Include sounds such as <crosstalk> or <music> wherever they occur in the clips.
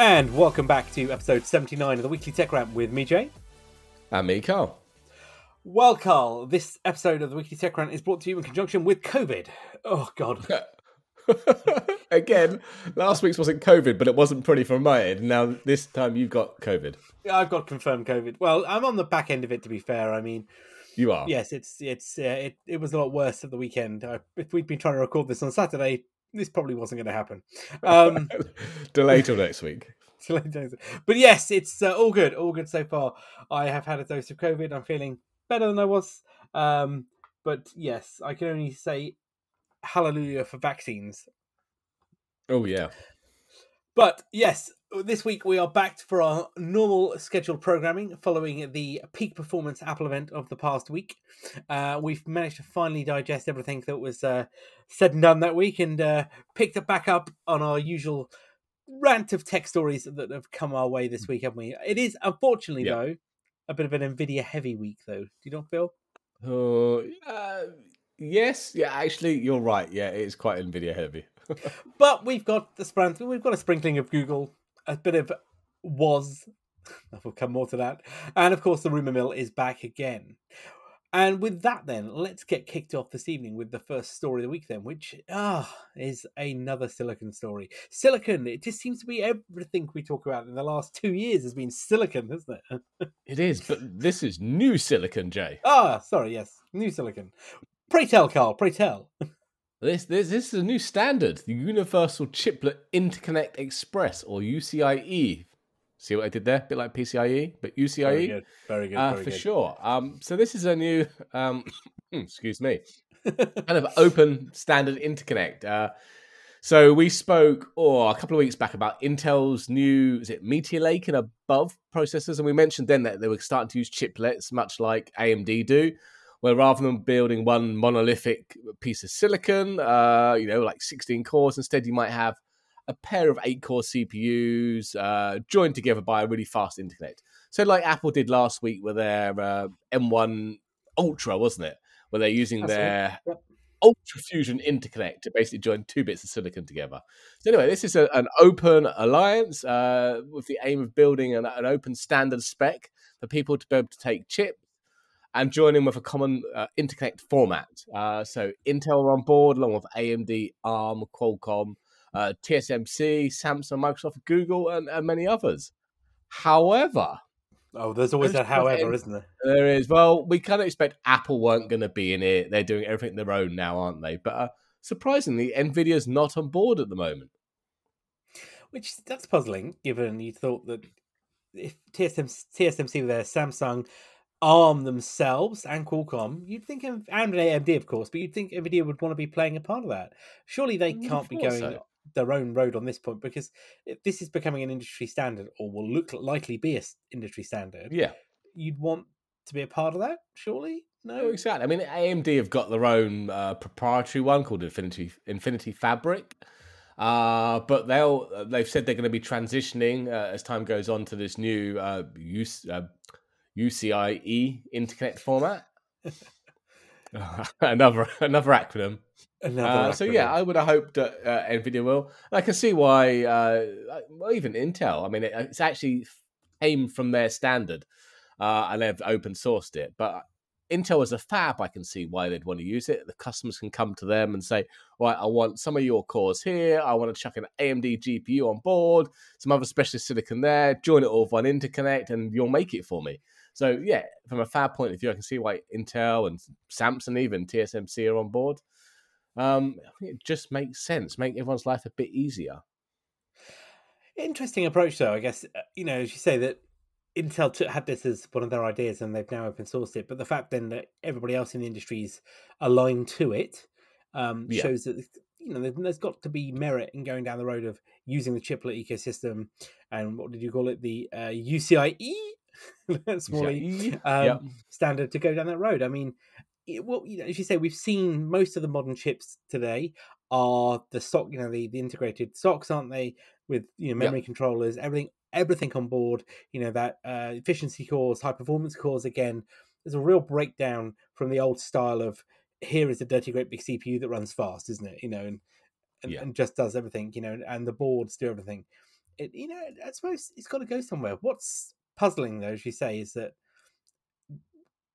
And welcome back to episode 79 of the Weekly Tech Rant with me, Jay. And me, Carl. Well, Carl, this episode of the Weekly Tech Rant is brought to you in conjunction with COVID. Oh, God. <laughs> Again, last week's wasn't COVID, but it wasn't pretty from my end. Now, this time you've got COVID. I've got confirmed COVID. Well, I'm on the back end of it, to be fair. I mean, You are. yes, it's it's uh, it, it was a lot worse at the weekend. Uh, if we'd been trying to record this on Saturday, this probably wasn't going to happen. <laughs> Um, Delay <laughs> till next week. but yes, it's uh, all good, all good so far. I have had a dose of COVID. I'm feeling better than I was. Um, but yes, I can only say hallelujah for vaccines. Oh, yeah. But yes, this week we are back for our normal scheduled programming following the Peek Performance Apple event of the past week. Uh, we've managed to finally digest everything that was uh, said and done that week and uh, picked it back up on our usual rant of tech stories that have come our way this week, haven't we? It is, unfortunately, Yeah. though, a bit of an NVIDIA heavy week, though. Do you not feel? Oh, uh, yes. Yeah, actually, you're right. Yeah, it's quite NVIDIA heavy. <laughs> But we've got the sprint, we've got a sprinkling of Google, a bit of Woz. <laughs> We'll come more to that, and of course the rumor mill is back again. And with that, then let's get kicked off this evening with the first story of the week, then, which ah is another silicon story. Silicon, it just seems to be everything we talk about in the last two years has been silicon, hasn't it? <laughs> It is, but this is new silicon, Jay. ah, sorry, yes, new silicon. Pray tell, Carl. Pray tell. <laughs> This, this this is a new standard, the Universal Chiplet Interconnect Express, or UCIe. See what I did there? A bit like PCIe, but Very UCIe. good. Very good. Uh, very for good. sure. Um, so this is a new, um, <coughs> excuse me, <laughs> kind of open standard interconnect. Uh, so we spoke, oh, a couple of weeks back about Intel's new, is it Meteor Lake and above processors, and we mentioned then that they were starting to use chiplets, much like AMD do, where rather than building one monolithic piece of silicon, uh, you know, like 16 cores, instead you might have a pair of eight core CPUs uh, joined together by a really fast interconnect. So, like Apple did last week with their uh, M1 Ultra, wasn't it? Where they're using That's their Yep. Ultra Fusion interconnect to basically join two bits of silicon together. So, anyway, this is a, an open alliance uh, with the aim of building an, an open standard spec for people to be able to take chips and join in with a common uh, interconnect format. Uh, so, Intel are on board along with AMD, ARM, Qualcomm, uh, TSMC, Samsung, Microsoft, Google, and, and many others. However, Oh, there's always that however, fucking- isn't there? there is, well, we kind of expect Apple weren't going to be in it. They're doing everything their own now, aren't they? But uh, surprisingly, Nvidia's not on board at the moment. Which that's puzzling, given you thought that if TSM, TSMC were there, Samsung, ARM themselves, and Qualcomm, you'd think of and AMD, of course, but you'd think Nvidia would want to be playing a part of that. Surely they Mm, can't be going so. their own road on this point because if this is becoming an industry standard, or will look likely be a s- industry standard. Yeah, You'd want to be a part of that, surely? no, No. exactly. I mean, AMD have got their own uh, proprietary one called Infinity Infinity Fabric. Uh, but they'll uh, they've said they're going to be transitioning uh, as time goes on to this new uh, UC, uh, UCIe interconnect format. <laughs> another another acronym. Another Uh, so yeah. I would have hoped that uh, Nvidia will. I can see why. Uh, well, even Intel. I mean, it, it's actually came from their standard, uh, and they've open sourced it. But Intel as a fab, I can see why they'd want to use it. The customers can come to them and say, "Right, I want some of your cores here. I want to chuck an AMD GPU on board, some other specialist silicon there. Join it all with one interconnect, and you'll make it for me." So yeah, from a fab point of view, I can see why Intel and Samsung, even TSMC, are on board. Um, it just makes sense. Make everyone's life a bit easier. Interesting approach, though. I guess uh, you know, as you say that Intel had this as one of their ideas, and they've now open sourced it. But the fact then that everybody else in the industry is aligned to it um, Yeah. shows that you know there- there's got to be merit in going down the road of using the chiplet ecosystem and what did you call it the uh, UCIe <laughs> small e, um, Yep. standard to go down that road. I mean, it, well, you know, as you say, we've seen most of the modern chips today are the stock, you know, the, the integrated stocks, aren't they? With you know Yep. memory controllers, everything, everything on board. You know that uh, efficiency cores, high performance cores. Again, there's a real breakdown from the old style of here is a dirty great big CPU that runs fast, isn't it? You know, and and, Yeah. and just does everything. You know, and the boards do everything. it, you know, I suppose it's got to go somewhere. What's puzzling, though, as you say, is that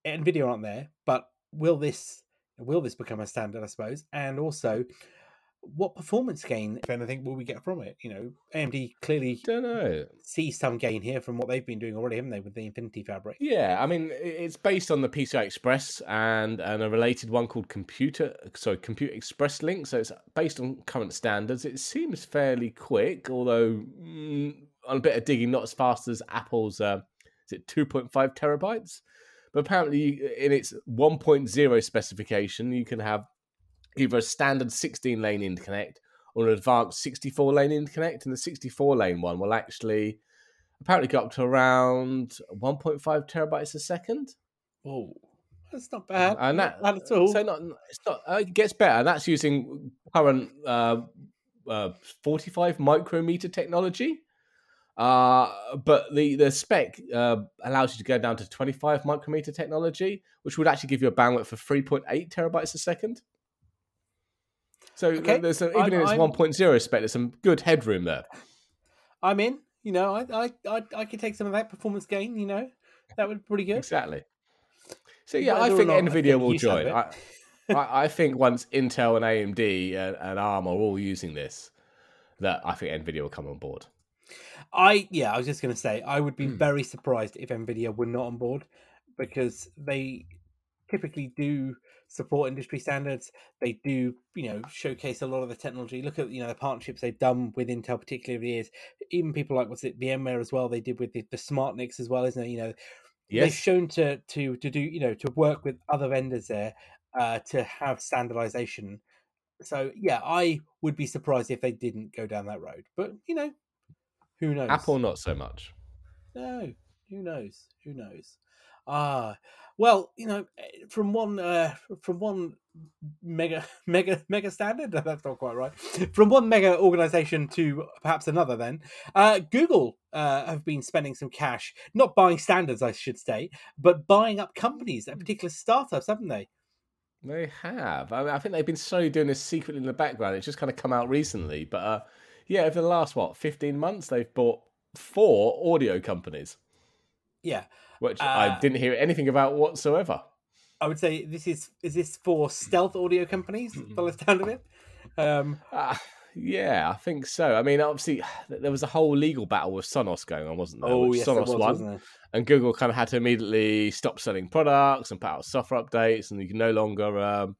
Nvidia aren't there, but will this will this become a standard? I suppose, and also what performance gain, if anything, will we get from it? You know, AMD clearly don't know see some gain here from what they've been doing already, haven't they, with the Infinity Fabric? Yeah, I mean, it's based on the PCI Express and and a related one called Computer, sorry, Compute Express Link. So it's based on current standards. It seems fairly quick, although mm, on a bit of digging, not as fast as Apple's. Uh, is it two point five terabytes? But apparently, in its 1.0 specification, you can have either a standard 16 lane interconnect or an advanced 64 lane interconnect. And the 64 lane one will actually apparently go up to around 1.5 terabytes a second. Oh, that's not bad. And that, not at all. So not, it's not, uh, it gets better. And that's using current uh, uh, 45 micrometer technology. Uh, but the, the spec uh, allows you to go down to 25 micrometer technology, which would actually give you a bandwidth of 3.8 terabytes a second. So okay. there's some, even I'm, in its I'm, 1.0 spec, there's some good headroom there. I'm in. You know, I I I, I could take some of that performance gain. You know, that would be pretty good. Exactly. So yeah, I think not, Nvidia I think will join. I, I, I, think once Intel and AMD and, and ARM are all using this, that I think Nvidia will come on board. I yeah, I was just going to say I would be mm. very surprised if Nvidia were not on board because they typically do support industry standards. They do, you know, showcase a lot of the technology. Look at you know the partnerships they've done with Intel, particularly over the years. Even people like what's it, VMware as well. They did with the, the SmartNICs as well, isn't it? You know, yes. they've shown to to to do you know to work with other vendors there uh, to have standardization. So yeah, I would be surprised if they didn't go down that road. But you know, who knows? Apple not so much. No, who knows? Who knows? Ah, well, you know, eh, from one uh, from one mega <laughs> mega mega standard <laughs> that's not quite right from one mega organization to perhaps another then uh, google uh, have been spending some cash not buying standards i should say but buying up companies uh, particular startups haven't they they have i, mean, I think they've been slowly doing this secretly in the background it's just kind of come out recently but uh, yeah over the last what 15 months they've bought four audio companies yeah which uh, I didn't hear anything about whatsoever. I would say this is is this for stealth audio companies <clears throat> by the sound of it. Um, uh, yeah, I think so. I mean, obviously, <sighs> there was a whole legal battle with Sonos going on, wasn't there? Oh, Which yes, Sonos was, won, and Google kind of had to immediately stop selling products and put out software updates, and you can no longer um,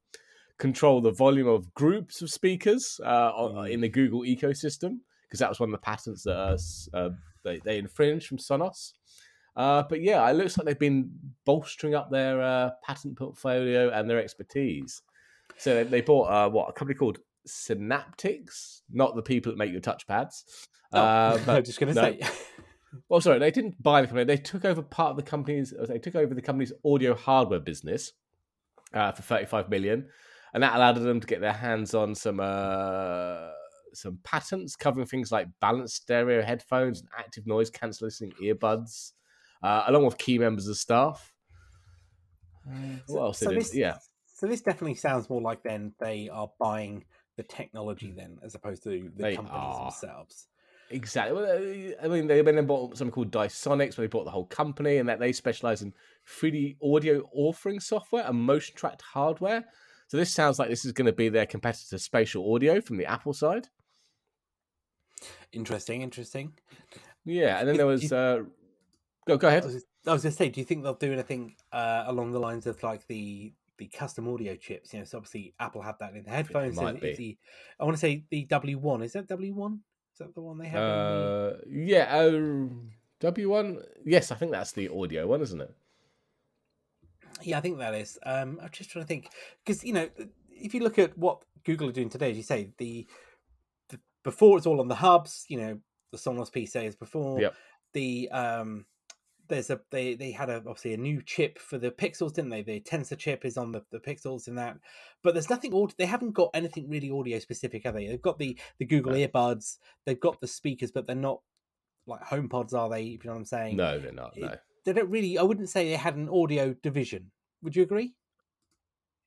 control the volume of groups of speakers uh, mm. in the Google ecosystem because that was one of the patents that uh, they, they infringed from Sonos. Uh, but yeah, it looks like they've been bolstering up their uh, patent portfolio and their expertise. So they, they bought uh, what a company called Synaptics, not the people that make your touchpads. Oh, uh, <laughs> but, I'm just going to no. say. <laughs> well, sorry, they didn't buy the company. They took over part of the company's. They took over the company's audio hardware business uh, for 35 million, and that allowed them to get their hands on some uh, some patents covering things like balanced stereo headphones and active noise cancelling earbuds uh, along with key members of staff. Uh, what else? So this, yeah. So this definitely sounds more like then they are buying the technology then, as opposed to the they companies are. themselves. Exactly. Well, uh, I mean, they then bought something called Dysonics, where they bought the whole company, and that they specialize in 3D audio authoring software and motion tracked hardware. So this sounds like this is going to be their competitor, Spatial Audio, from the Apple side. Interesting, interesting. Yeah, and then there was uh, Go go ahead. I was, was going to say, do you think they'll do anything uh, along the lines of like the the custom audio chips? You know, so obviously Apple have that in the headphones. might be. The, I want to say the W one. Is that W one? Is that the one they have? Uh, the... Yeah, uh, W one. Yes, I think that's the audio one, isn't it? Yeah, I think that is. Um, I'm just trying to think because you know, if you look at what Google are doing today, as you say, the, the before it's all on the hubs. You know, the Sonos PCs before. Yep. The um, there's a they they had a obviously a new chip for the pixels didn't they the tensor chip is on the, the pixels in that but there's nothing audio they haven't got anything really audio specific have they they've got the the google earbuds they've got the speakers but they're not like home pods are they you know what i'm saying no they're not no they don't really i wouldn't say they had an audio division would you agree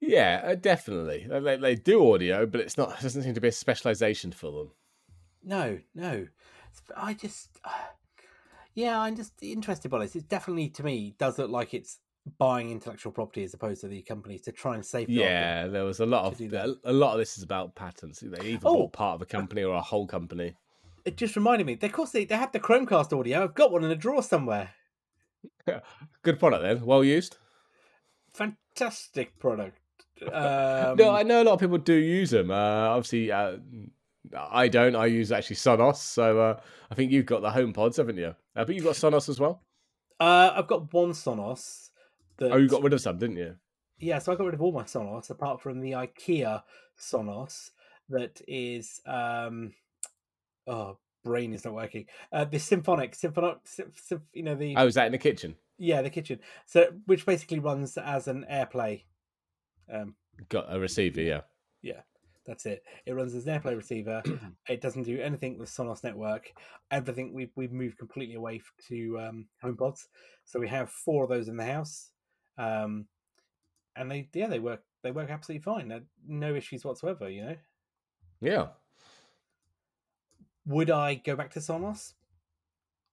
yeah uh, definitely they, they do audio but it's not <laughs> it doesn't seem to be a specialization for them no no I just, <sighs> yeah, I'm just interested by this. It definitely, to me, does look like it's buying intellectual property as opposed to the companies to try and save. Yeah, there was a lot of a lot of this is about patents. They either Oh. bought part of a company or a whole company. It just reminded me. Of course, they, they have the Chromecast audio. I've got one in a drawer somewhere. <laughs> Good product then, well used. Fantastic product. <laughs> Um, no, I know a lot of people do use them. Uh, obviously, uh, I don't. I use actually Sonos. So uh, I think you've got the Home Pods, haven't you? Uh, but you've got Sonos as well. uh, I've got one Sonos. That, Oh, you got rid of some, didn't you? yeah, so I got rid of all my Sonos apart from the IKEA Sonos that is um oh brain is not working. Uh the Symfonisk Symfonisk sym- sym- you know the Oh, was that in the kitchen? yeah, the kitchen. So which basically runs as an AirPlay um Got a receiver, yeah. Yeah, that's it. It runs as an AirPlay receiver. <clears throat> it doesn't do anything with Sonos network. Everything we've we've moved completely away to um HomePods. So we have four of those in the house. Um and they yeah, they work they work absolutely fine. No issues whatsoever, you know. Yeah. Would I go back to Sonos?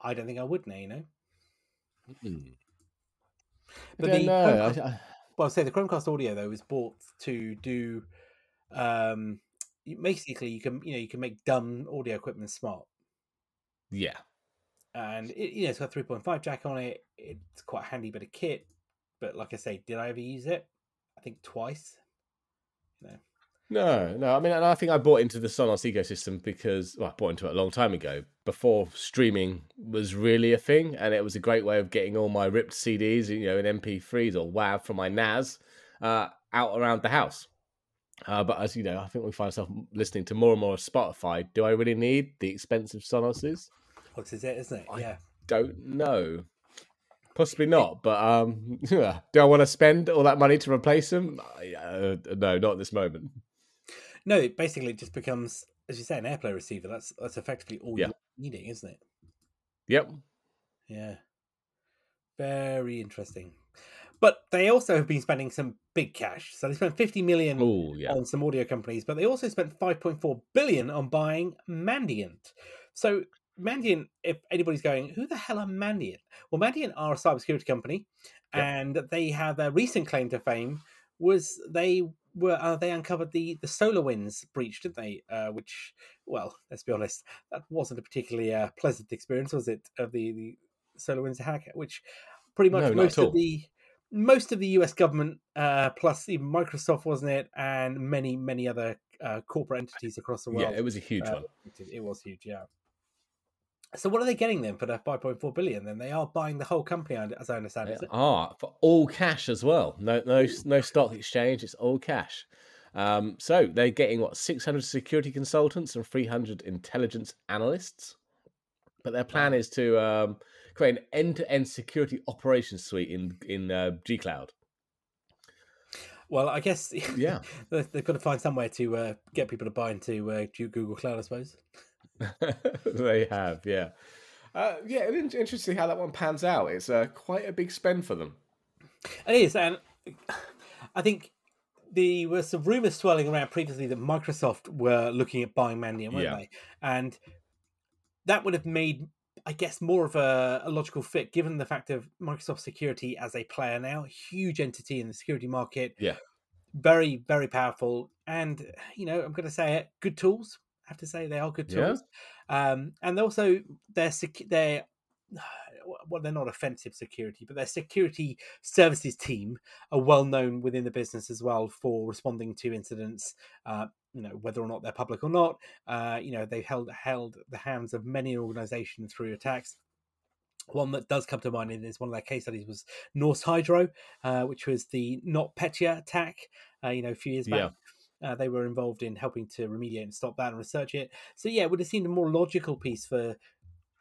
I don't think I would now, you know. But Yeah, the no, Chromecast- I- I- Well, say the Chromecast audio though was bought to do um basically you can you know you can make dumb audio equipment smart. yeah. And it, you know it's got 3.5 jack on it. It's quite a handy bit of kit. But like I say, did I ever use it? I think twice. No, no. I mean, and I think I bought into the Sonos ecosystem because well, I bought into it a long time ago, before streaming was really a thing, and it was a great way of getting all my ripped CDs, you know, in MP3s or WAV from my NAS uh, out around the house. Uh, but as you know, I think we find ourselves listening to more and more of Spotify. Do I really need the expensive Sonoses? What is it, isn't it? I- Yeah. Don't know. Possibly not, but um, <laughs> do I want to spend all that money to replace them? Uh, no, not at this moment. No, it basically just becomes, as you say, an AirPlay receiver. That's that's effectively all Yeah. you're needing, isn't it? Yep. Yeah. Very interesting. But they also have been spending some big cash. So they spent 50 million Oh, yeah. on some audio companies, but they also spent 5.4 billion on buying Mandiant. So Mandiant, if anybody's going, who the hell are Mandiant? Well, Mandiant are a cybersecurity company, Yep. and they have their recent claim to fame was they were uh, they uncovered the the SolarWinds breach, didn't they? Uh, which, well, let's be honest, that wasn't a particularly uh, pleasant experience, was it? Of the the SolarWinds hack, which pretty much No, most of the most of the US government, uh, plus even Microsoft, wasn't it, and many many other uh, corporate entities across the world. Yeah, it was a huge uh, one. it, it was huge, yeah. So what are they getting then for their 5.4 billion? Then they are buying the whole company, as I understand. They it? are for all cash as well. No, no, no stock exchange. It's all cash. Um, so they're getting what 600 security consultants and 300 intelligence analysts. But their plan is to um, create an end-to-end security operations suite in in uh, G Cloud. Well, I guess <laughs> Yeah, they've they've got to find somewhere to uh, get people to buy into uh, Google Cloud, I suppose. <laughs> they have. Yeah, uh, yeah. It's interesting how that one pans out. It's uh, quite a big spend for them. It is, and I think there were some rumors swirling around previously that Microsoft were looking at buying Mandiant, weren't Yeah. they? And that would have made, I guess, more of a, a logical fit given the fact of Microsoft Security as a player now, huge entity in the security market. Yeah. Very, very powerful. And, you know, I'm going to say it, good tools. I have to say they are good Yeah. tools. Um, and also, they're, sec- they're, <sighs> well, they're not offensive security, but their security services team are well known within the business as well for responding to incidents. Uh, you know whether or not they're public or not. Uh, you know they've held held the hands of many organisations through attacks. One that does come to mind is one of their case studies was Norsk Hydro, uh, which was the Not Petya attack. Uh, you know, a few years back. Uh, they were involved in helping to remediate and stop that and research it. So yeah, it would have seemed a more logical piece for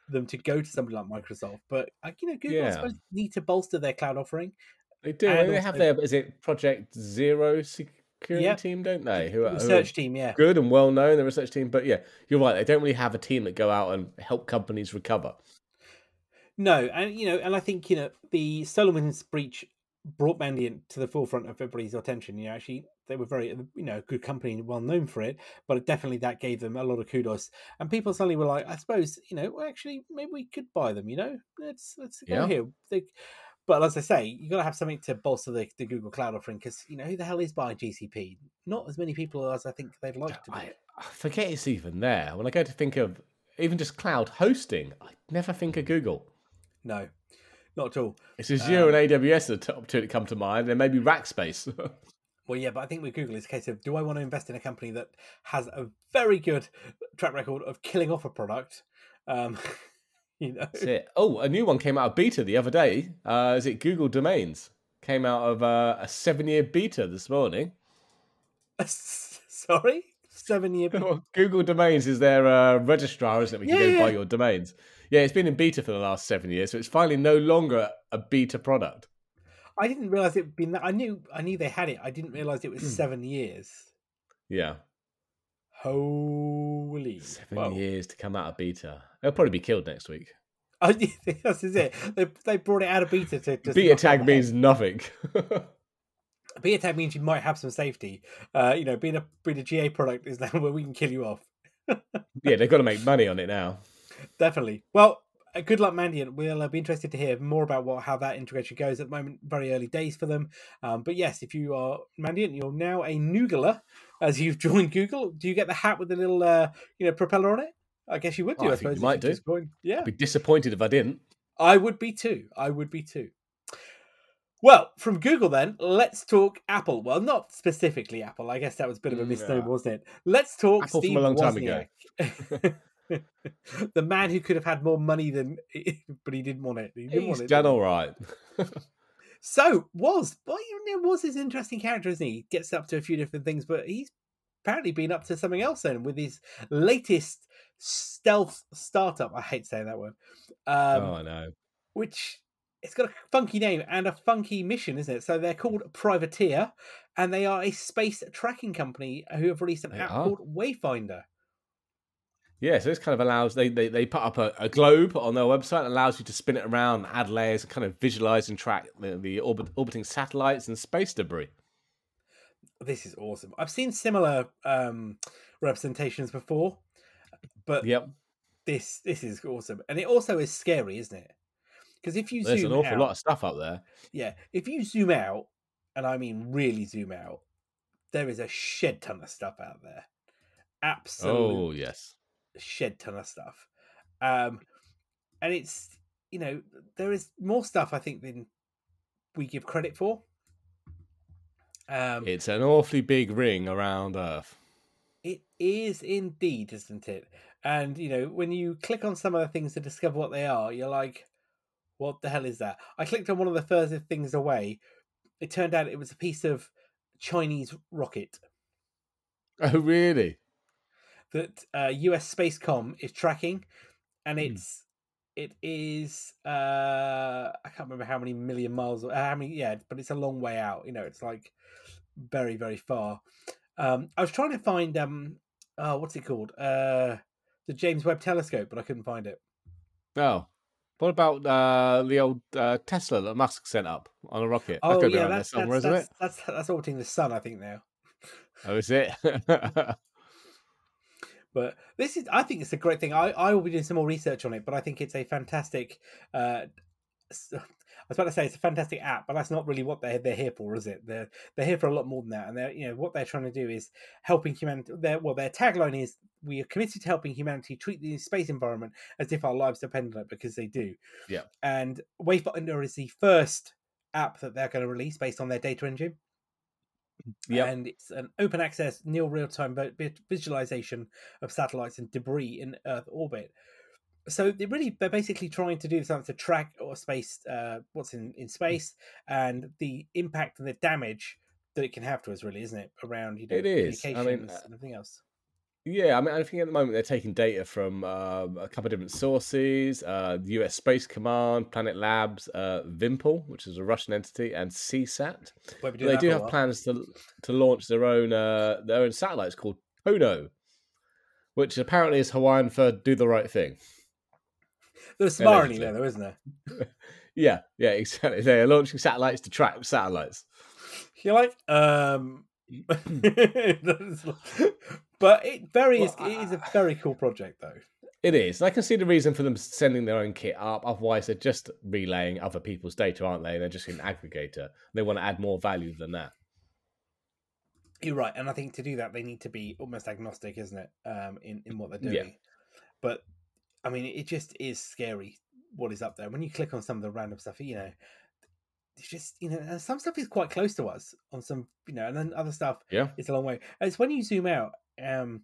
them to go to somebody like Microsoft. But uh, you know, Google I Yeah. suppose need to bolster their cloud offering. They do. And they have their is it Project Zero security Yep. team, don't they? Who are, who are Research team, yeah. good and well known, the research team. But yeah, you're right. They don't really have a team that go out and help companies recover. No, and you know, and I think you know the SolarWinds breach brought Mandiant to the forefront of everybody's attention. You know, actually, they were very you know good company, well known for it. But definitely that gave them a lot of kudos, and people suddenly were like, I suppose you know, well, actually maybe we could buy them. You know, let's let's go Yeah. here. They, but as I say, you've got to have something to bolster the, the Google Cloud offering because you know who the hell is buying GCP? Not as many people as I think they'd like to be. I, I forget it's even there. When I go to think of even just cloud hosting, I never think of Google. No, not at all. It's Azure Um, and AWS are the top two that come to mind, and maybe Rackspace. <laughs> Well, yeah, but I think with Google, it's a case of do I want to invest in a company that has a very good track record of killing off a product? Um, <laughs> you know, That's it. Oh, a new one came out of beta the other day. Uh, is it Google Domains? Came out of uh, a seven-year beta this morning. <laughs> sorry, seven year. <laughs> Google Domains is their uh, registrar, isn't it? We can Yeah, go buy your domains. Yeah, it's been in beta for the last seven years, so it's finally no longer a beta product. I didn't realize it'd been that. I knew, I knew they had it. I didn't realize it was Hmm. seven years. Yeah, Holy seven years to come out of beta. They'll probably be killed next week. <laughs> Think <laughs> this is it. They they brought it out of beta to, to beta tag means nothing. <laughs> beta tag means you might have some safety. Uh, you know, being a being a GA product is now where we can kill you off. yeah, they've got to make money on it now. Definitely. Well, good luck, Mandiant. We'll uh, be interested to hear more about what how that integration goes. At the moment, very early days for them. Um, but yes, if you are Mandiant, you're now a Noogler as you've <laughs> joined Google. Do you get the hat with the little uh, you know propeller on it? I guess you would do. Oh, I I, suppose you might do. Yeah, I'd be disappointed if I didn't. I would be too. I would be too. Well, from Google then, let's talk Apple. Well, not specifically Apple. I guess that was a bit of a Mm, misnomer, yeah. wasn't it? Let's talk Apple from Steve a long time ago. <laughs> <laughs> <laughs> The man who could have had more money than, <laughs> but he didn't want it. He didn't He's want it. done all right. <laughs> So Woz, well, you know, was his interesting character, isn't he? He Gets up to a few different things, but he's apparently been up to something else then with his latest stealth startup. I hate saying that word. Um, oh, I know. which it's got a funky name and a funky mission, isn't it? So they're called Privateer, and they are a space tracking company who have released an They app are. called Wayfinder. Yeah, so this kind of allows they they, they put up a, a globe on their website that allows you to spin it around, add layers, and kind of visualize and track the, the orbit, orbiting satellites and space debris. This is awesome. I've seen similar um, representations before, but Yep, this this is awesome, and it also is scary, isn't it? Because if you there's zoom an awful out, lot of stuff up there. yeah, if you zoom out, and I mean really zoom out, there is a shed ton of stuff out there. Absolutely. Oh yes, shed ton of stuff. Um, and it's you know there is more stuff I think than we give credit for. Um, it's an awfully big ring around Earth. it is indeed, isn't it? And you know when you click on some of the things to discover what they are, you're like, "What the hell is that?" I clicked on one of the further things away. It turned out it was a piece of Chinese rocket Oh really? That uh, US Spacecom is tracking, and Hmm. it's it is uh I can't remember how many million miles or how many yeah, but it's a long way out. You know, it's like very very far. Um, I was trying to find um oh what's it called uh the James Webb Telescope, but I couldn't find it. Oh, what about uh, the old uh, Tesla that Musk sent up on a rocket? Oh That's be yeah, that's somewhere, that's, isn't that's, it? that's that's orbiting the sun, I think now. Oh, is it? <laughs> But this is, I think it's a great thing. I, I will be doing some more research on it, but I think it's a fantastic. Uh, <laughs> I was about to say it's a fantastic app, but that's not really what they're they're here for, is it? They're they're here for a lot more than that, and they're you know what they're trying to do is helping humanity. Their well, their tagline is we are committed to helping humanity treat the space environment as if our lives depend on it, because they do. Yeah. And Wayfinder is the first app that they're going to release based on their data engine yep. and it's an open access near real time visualization of satellites and debris in Earth orbit. So they really they're basically trying to do something to track or space uh, what's in in space and the impact and the damage that it can have to us. Really, isn't it? Around you know It is. I mean, uh, and everything else. Yeah, I mean, I think at the moment they're taking data from um, a couple of different sources: uh, the U.S. Space Command, Planet Labs, uh, Vimpel, which is a Russian entity, and CSAT. We've been doing They do have while. plans to to launch their own uh, their own satellites called Pono, which apparently is Hawaiian for "do the right thing." There's some irony there, though, isn't there? <laughs> Yeah, yeah, exactly. They're launching satellites to track satellites. You're like, um, <laughs> <clears throat> but it very Well, is, it is a very cool project though. It is. I can see the reason for them sending their own kit up. Otherwise, they're just relaying other people's data, aren't they? They're just an aggregator. They want to add more value than that. You're right, and I think to do that they need to be almost agnostic, isn't it? Um, in in what they're doing. Yeah. But I mean, it just is scary what is up there. When you click on some of the random stuff, you know, it's just you know, and some stuff is quite close to us on some, you know, and then other stuff Yeah. it's a long way. And it's when you zoom out, um,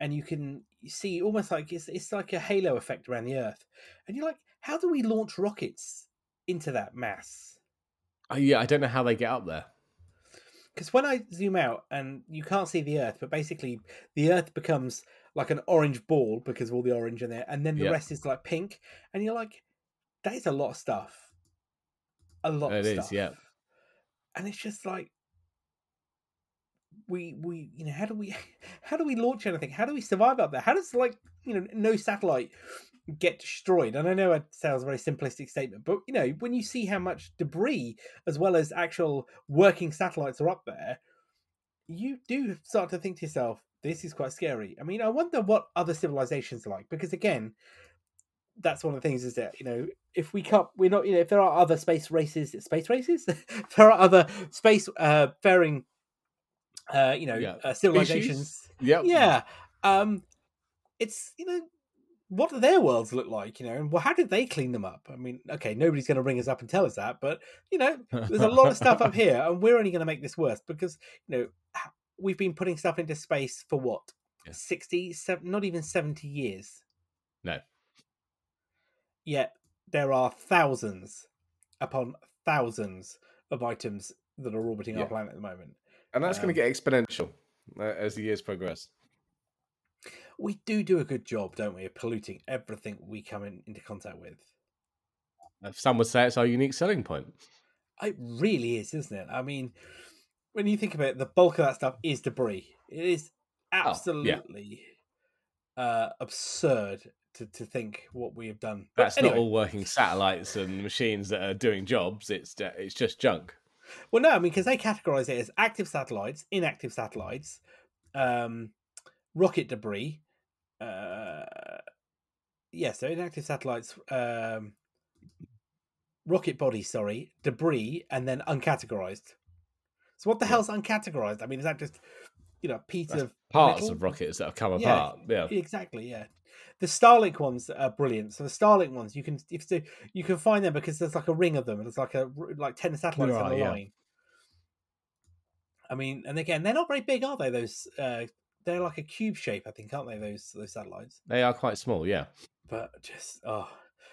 and you can see almost like it's it's like a halo effect around the Earth, and you're like, how do we launch rockets into that mass? Oh, yeah. I don't know how they get up there. Because when I zoom out and you can't see the Earth, but basically the Earth becomes like an orange ball because of all the orange in there, and then the Yeah. rest is like pink, and you're like, that is a lot of stuff, a lot It of is. stuff. Yeah. and it's just like we we you know how do we <laughs> how do we launch anything? How do we survive up there? How does like you know no satellite get destroyed? And i know it sounds a very simplistic statement but you know when you see how much debris as well as actual working satellites are up there you do start to think to yourself this is quite scary. I mean i wonder what other civilizations are like because again that's one of the things is that you know if we can't we're not you know if there are other space races space races? <laughs> There are other space uh faring uh you know Yeah. uh, civilizations Yep. yeah um it's you know what do their worlds look like you know and well how did they clean them up i mean okay nobody's going to ring us up and tell us that but you know there's a lot of stuff up <laughs> here and we're only going to make this worse because you know we've been putting stuff into space for what Yeah. 60 seven, not even 70 years No. yet there are thousands upon thousands of items that are orbiting our planet at the moment And that's going Um, to get exponential uh, as the years progress. we do do a good job don't we of polluting everything we come in, into contact with Uh, Some would say it's our unique selling point. It really is, isn't it? I mean, when you think about it, the bulk of that stuff is debris. It is Oh, yeah. absolutely uh, absurd to, to think what we have done. That's anyway, not all working satellites and machines that are doing jobs. It's ju- it's just junk. Well, no, I mean, because they categorize it as active satellites, inactive satellites, um, rocket debris. Uh, yeah, so inactive satellites, um, rocket bodies, sorry, debris, and then uncategorized. So what the Yeah. hell's uncategorized? I mean, is that just you know a piece That's of Parts metal? of rockets that have come Yeah, apart. Yeah. Exactly, yeah. The Starlink ones are brilliant. So the Starlink ones, you can if so, you can find them because there's like a ring of them, and it's like a like ten satellites There on a yeah. line. I mean, and again, they're not very big, are they? Those uh, they're like a cube shape, I think, aren't they? Those those satellites. They are quite small. Yeah. But just oh,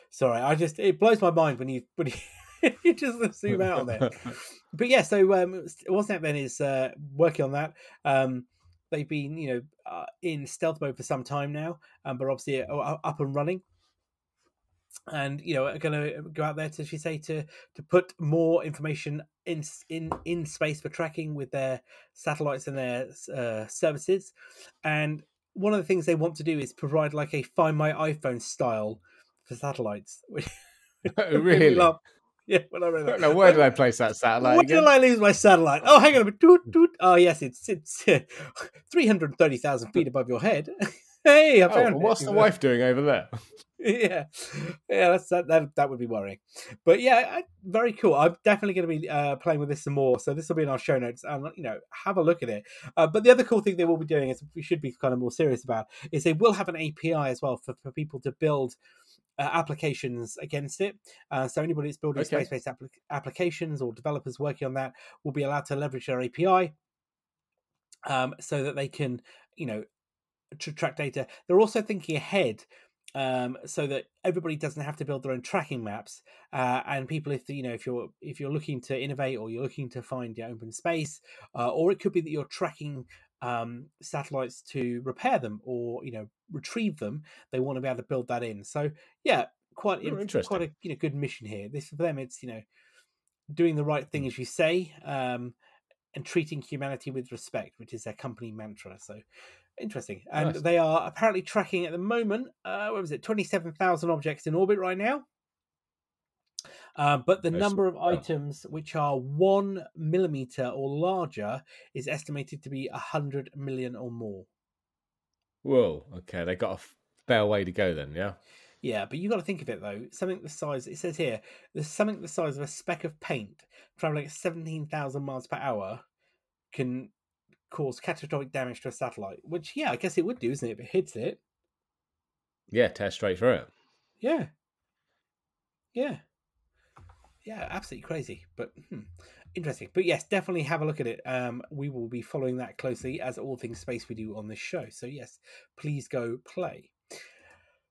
sorry, I just it blows my mind when you when you, <laughs> you just zoom out on there <laughs> but yeah, so um, Wasn't then is uh, working on that. Um, they've been, you know, uh, in stealth mode for some time now, um, but obviously uh, up and running. And you know, are going to go out there to, she say, to to put more information in in in space for tracking with their satellites and their uh, services. And one of the things they want to do is provide like a Find My iPhone style for satellites. <laughs> which <laughs> <laughs> made really? laugh. Yeah, when I read that. don't know where did I place that satellite Where again? did I lose my satellite? Oh, hang on a minute. Toot, toot. Oh, yes, it's it's thirty thousand feet above your head. <laughs> hey, I Oh, found well, it. what's the wife doing over there? <laughs> yeah, yeah, that's that, that. That would be worrying. But yeah, I, very cool. I'm definitely going to be uh, playing with this some more. So this will be in our show notes, and you know, have a look at it. Uh, but the other cool thing they will be doing is we should be kind of more serious about is they will have an API as well for, for people to build uh, applications against it. Uh, so anybody that's building Okay. space-based appli applications or developers working on that will be allowed to leverage their API, um, so that they can, you know, tr- track data. They're also thinking ahead. Um, so that everybody doesn't have to build their own tracking maps, uh, and people, if you know, if you're if you're looking to innovate or you're looking to find your open space, uh, or it could be that you're tracking um, satellites to repair them or you know retrieve them, they want to be able to build that in. So yeah, quite Oh, in- interesting. quite a you know good mission here. This for them, it's you know doing the right thing as you say, um, and treating humanity with respect, which is their company mantra. So interesting. And Nice. they are apparently tracking at the moment. Uh, what was it? Twenty-seven thousand objects in orbit right now. Uh, but the Those- number of items which are one millimeter or larger is estimated to be a hundred million or more. Whoa. Okay, they got a fair way to go then. Yeah. Yeah, but you got to think of it though. Something the size it says here, there's something the size of a speck of paint traveling at seventeen thousand miles per hour can cause catastrophic damage to a satellite. Which, yeah, I guess it would do, isn't it? If it hits it, Yeah, tear straight through it. yeah, yeah, yeah, absolutely crazy, but hmm, interesting. But yes, definitely have a look at it. Um, we will be following that closely as all things space we do on this show. So yes, please go play.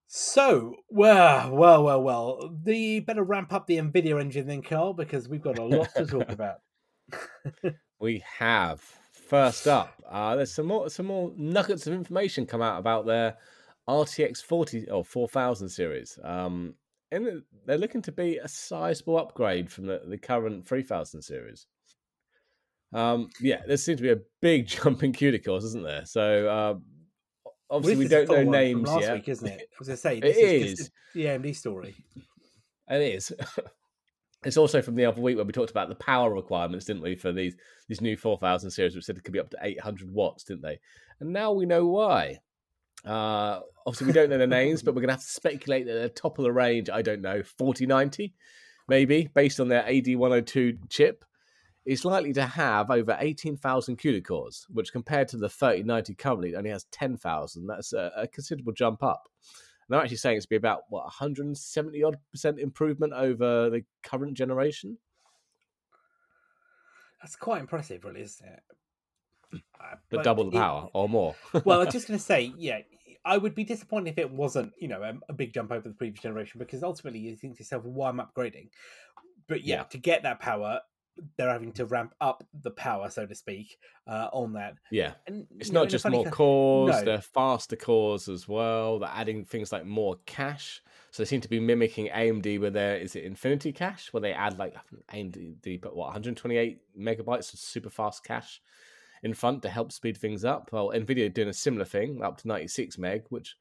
So, well, well, well, well. The better ramp up the Nvidia engine then, Carl, because we've got a lot to talk <laughs> about. <laughs> We have first up. Uh, there's some more some more nuggets of information come out about their RTX 40 or 4000 series. Um, and they're looking to be a sizable upgrade from the, the current 3000 series. Um, yeah, there seems to be a big <laughs> jump in CUDA cores, isn't there? So uh, obviously Well, we is don't know names last yet. week, isn't it? <laughs> As I was going to say It this is, is. just the AMD story. <laughs> It is. it's also from the other week where we talked about the power requirements, didn't we, for these these new 4000 series, which said it could be up to 800 watts, didn't they? And now we know why. Uh, obviously, we don't know the names, but we're going to have to speculate that at the top of the range, I don't know, 4090, maybe, based on their AD102 chip, is likely to have over 18,000 CUDA cores, which compared to the 3090 currently only has 10,000. That's a, a considerable jump up. And they're actually saying it's be about what 170 odd percent improvement over the current generation. That's quite impressive, really, isn't it? Uh, But, but double the it- power or more. <laughs> well, I was just going to say, yeah, I would be disappointed if it wasn't, you know, a, a big jump over the previous generation because ultimately you think to yourself, well, why am I upgrading? But yeah, Yeah. to get that power, they're having to ramp up the power, so to speak, uh, on that. yeah. And It's you know, not just more cores, No. they're faster cores as well. They're adding things like more cache. So they seem to be mimicking AMD with their is it Infinity Cache, where they add like AMD put what 128 megabytes of super fast cache in front to help speed things up. Well, Nvidia doing a similar thing, up to 96 meg, which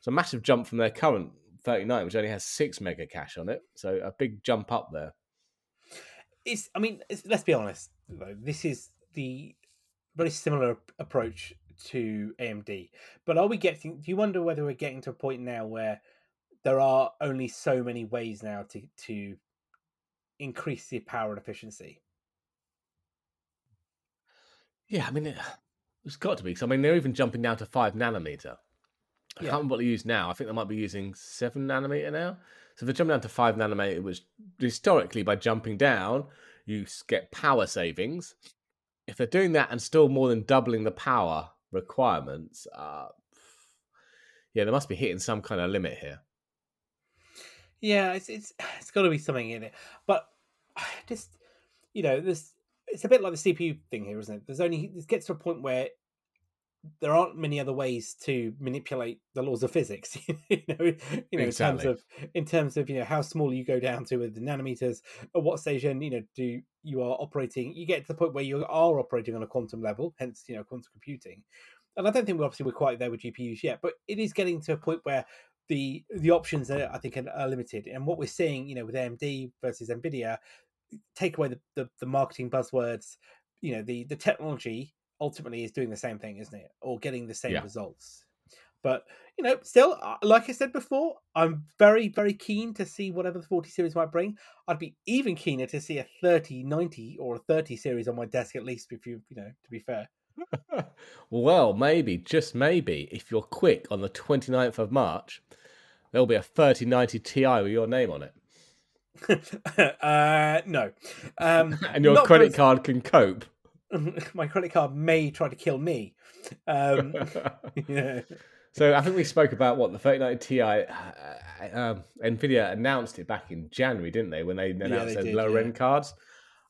is a massive jump from their current 39, which only has six mega cache on it. So a big jump up there. it's i mean it's, let's be honest though this is the very similar approach to amd but are we getting do you wonder whether we're getting to a point now where there are only so many ways now to to increase the power and efficiency Yeah, I mean, it, it's got to be. 'cause, I mean, they're even jumping down to five nanometer. I Yeah. can't remember what they use now. I think they might be using seven nanometer now. So if they're jumping down to five nanometer, which historically by jumping down, you get power savings. If they're doing that and still more than doubling the power requirements, uh, yeah, they must be hitting some kind of limit here. yeah it's it's <sighs> it's got to be something in it but <sighs> just you know there's it's a bit like the cpu thing here isn't it? There's only it gets to a point where there aren't many other ways to manipulate the laws of physics <laughs> you know you know in terms of in terms of you know how small you go down to with the nanometers at what station you know do you are operating you get to the point where you are operating on a quantum level hence you know quantum computing. And i don't think we're obviously we're quite there with gpus yet but it is getting to a point where the the options are, I think are, are limited. And what we're seeing, you know, with AMD versus Nvidia, take away the, the, the marketing buzzwords, you know, the the technology ultimately is doing the same thing, isn't it? Or getting the same Yeah. results. But you know, still, uh, like I said before, I'm very very keen to see whatever the 40 series might bring. I'd be even keener to see a 30 90 or a 30 series on my desk at least. If you you know, to be fair. <laughs> well, maybe, just maybe, if you're quick on the 29th of March, there'll be a 3090 Ti with your name on it. Uh, no, um, <laughs> And your credit card can cope. <laughs> my credit card may try to kill me. Um, <laughs> yeah. So I think we spoke about what the 3090 Ti. Uh, um, Nvidia announced it back in January, didn't they? When they announced they their did, lower yeah. end cards.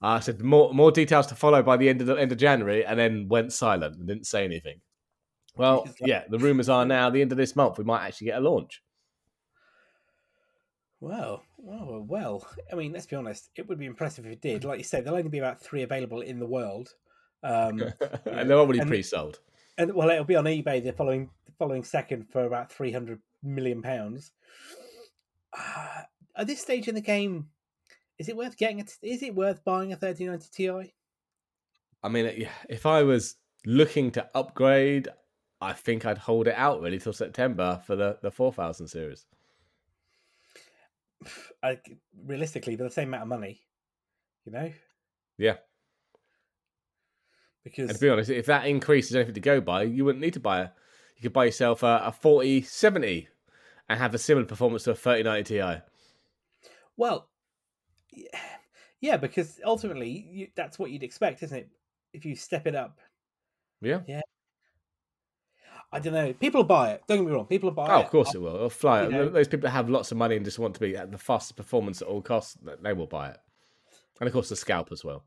I said more more details to follow by the end of the end of January, and then went silent and didn't say anything. Well, yeah, the rumors are now the end of this month we might actually get a launch. Well, well, well. I mean, let's be honest. It would be impressive if it did. Like you said, there'll only be about three available in the world, um, <laughs> and they're already And- pre-sold. and well, it'll be on eBay the following the following second for about three hundred million pounds. Uh, at this stage in the game, is it worth getting it? Is it worth buying a 3090 Ti? I mean, yeah, if I was looking to upgrade, I think I'd hold it out really till September for the the 4000 series. I, realistically, for the same amount of money, you know. Yeah. Because And to be honest, if that increases anything to go by, you wouldn't need to buy a. You could buy yourself a, a 4070 and have a similar performance to a 3090 Ti. Well, yeah, yeah, because ultimately you, that's what you'd expect, isn't it? If you step it up, Yeah. Yeah. I don't know. People will buy it. Don't get me wrong. People will buy Oh, it. of course it will. It'll fly. you know- Those people that have lots of money and just want to be at the fastest performance at all costs, they will buy it. And of course, the scalp as well.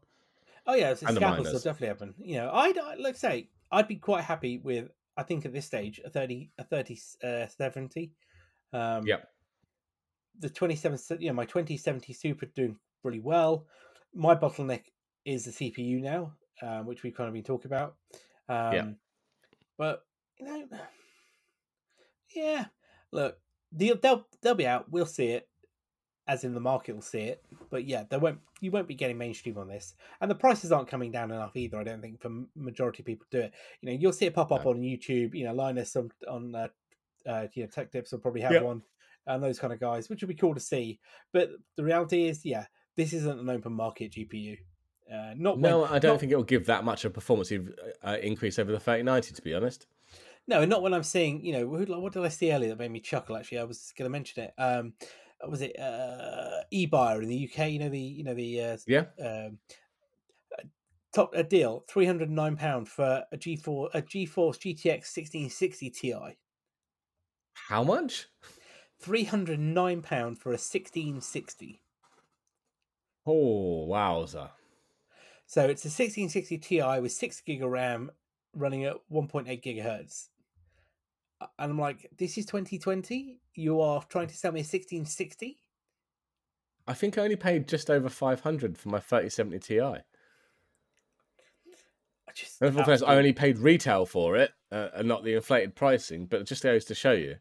Oh yeah, so and the scalpers will definitely happen. You know, I'd I, let's say I'd be quite happy with. I think at this stage a thirty a thirty uh, seventy. Um, Yep. The twenty seven, you know, my twenty seventy Super doing really well. My bottleneck is the CPU now, um, which we've kind of been talking about. Um, But you know, yeah. Look, they'll they'll they'll be out. We'll see it, as in the market will see it. But yeah, there won't you won't be getting mainstream on this, and the prices aren't coming down enough either. I don't think for majority of people to do it. You know, you'll see it pop up No. on YouTube. You know, Linus on on uh, uh, you know Tech Tips will probably have Yep. one, and those kind of guys, which would be cool to see. But the reality is, yeah, this isn't an open market GPU. Uh, not No, when, I don't not- think it will give that much of a performance uh, increase over the 3090, to be honest. No, and not when I'm seeing, you know, who- what did I see earlier that made me chuckle? Actually, I was going to mention it. Um, was it uh, eBuyer in the UK? You know the, you know the uh, Yeah. um, uh, top a deal, three hundred nine pound for a G4 a GeForce GTX sixteen sixty Ti. How much? Three hundred nine pound for a sixteen sixty. Oh, wowza. So it's a sixteen sixty Ti with six gig of RAM, running at one point eight gigahertz. And I'm like, this is 2020. You are trying to sell me a 1660. I think I only paid just over 500 for my 3070 Ti. I just course, I only paid retail for it uh, and not the inflated pricing, but it just goes to show you.